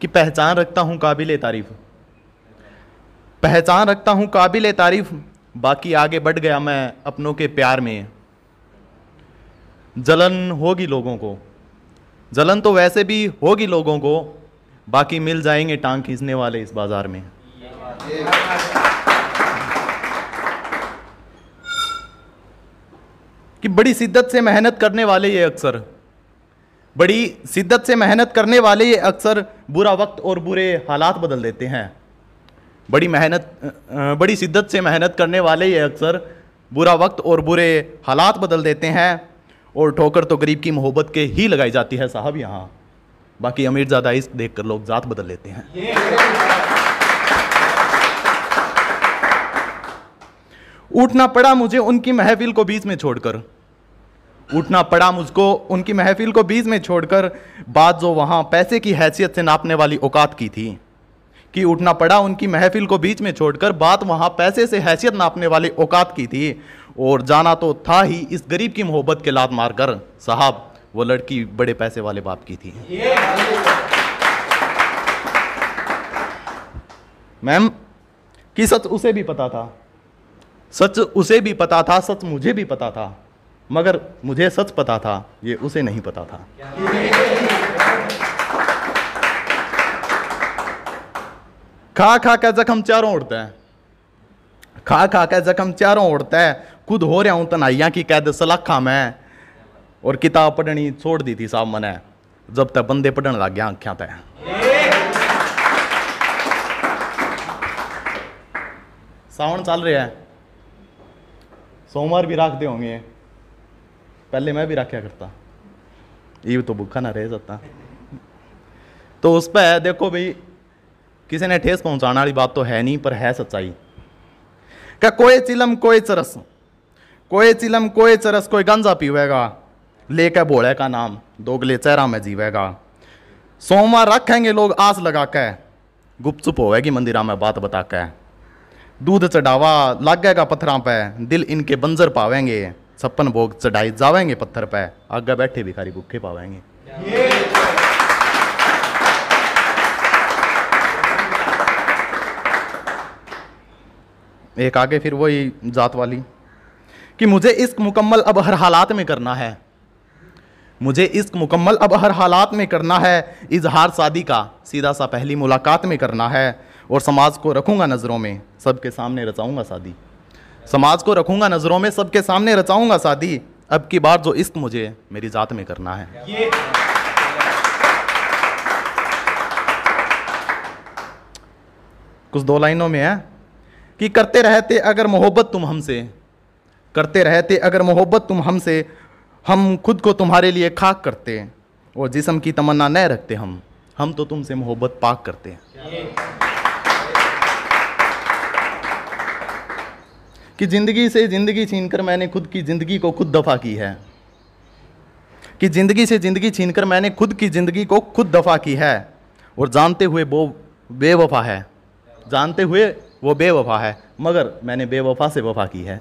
कि पहचान रखता हूँ काबिल तारीफ़। पहचान रखता हूँ काबिल तारीफ़। बाकी आगे बढ़ गया मैं अपनों के प्यार में। जलन होगी लोगों को। जलन तो वैसे भी होगी लोगों को। बाकी मिल जाएँगे टांग खींचने वाले इस बाज़ार में। कि बड़ी शिद्दत से मेहनत करने वाले ये अक्सर। बड़ी शिद्दत से मेहनत करने वाले ये अक्सर बुरा वक्त और बुरे हालात बदल देते हैं। बड़ी मेहनत बड़ी शिद्दत से मेहनत करने वाले ये अक्सर बुरा वक्त और बुरे हालात बदल देते हैं और ठोकर तो गरीब की मोहब्बत के ही लगाई जाती है साहब यहाँ। बाकी अमीर ज़्यादा इस देख कर लोग ज़ात बदल लेते हैं। उठना पड़ा मुझे उनकी महफिल को बीच में छोड़कर। उठना पड़ा मुझको, उनकी महफिल को बीच में छोड़कर बात जो वहाँ पैसे की हैसियत से नापने वाली औकात की थी। कि उठना पड़ा, उनकी महफिल को बीच में छोड़कर बात वहाँ पैसे से हैसियत नापने वाली औकात की थी। और जाना तो था ही इस गरीब की मोहब्बत के लात मारकर। साहब, वो लड़की बड़े पैसे वाले बाप की थी। मैम, कि सच उसे भी पता था? सच उसे भी पता था, सच मुझे भी पता था। मगर मुझे सच पता था, ये उसे नहीं पता था। खा खा के जख्म चारों उड़ता है। खा खा के जख्म चारों उड़ता है। खुद हो रहा हूँ तनाइया की कैद सलाखा में। और किताब पढ़नी छोड़ दी थी साहब मैंने, जब तक बंदे पढ़ने लग गया आख्या तय सावन चल रहा है। सोमवार भी रखते होंगे पहले मैं भी रखा करता। ये तो भूखा ना रह जाता। तो उस पर देखो भाई, किसी ने ठेस पहुँचाने वाली बात तो है नहीं, पर है सच्चाई। क्या कोई चिलम, कोई चरस, कोई चिलम, कोई चरस, कोई गंजा पीवेगा? लेकर बोले का नाम, दोगले चेहरा में जीवेगा। सोमवार रखेंगे लोग आस लगा के गुपचुप होएगी मंदिरा में बात बता के दूध चढ़ावा, लागेगा पत्थर पे। दिल इनके बंजर पावेंगे। छप्पन भोग चढ़ाई जावेंगे पत्थर पे। आगे बैठे भिखारी भूखे पावेंगे। एक आगे फिर वही जात वाली, कि मुझे इश्क मुकम्मल अब हर हालात में करना है। मुझे इश्क मुकम्मल अब हर हालात में करना है। इजहार शादी का सीधा सा पहली मुलाकात में करना है। और समाज को रखूँगा नज़रों में, सबके सामने रचाऊँगा शादी। समाज को रखूँगा नज़रों में सबके सामने रचाऊँगा शादी। अब की बार जो इश्क मुझे मेरी ज़ात में करना है। कुछ दो लाइनों में है कि करते रहते अगर मोहब्बत तुम हमसे करते रहते अगर मोहब्बत तुम हमसे हम खुद को तुम्हारे लिए खाक करते और जिसम की तमन्ना न रखते हम हम तो तुमसे मोहब्बत पाक करते हैं। कि ज़िंदगी से ज़िंदगी छीनकर मैंने खुद की ज़िंदगी को खुद दफ़ा की है। कि ज़िंदगी से ज़िंदगी छीनकर मैंने खुद की ज़िंदगी को खुद दफ़ा की है। और जानते हुए वो बेवफा है। जानते हुए वो बेवफा है, मगर मैंने बेवफा से वफा की है।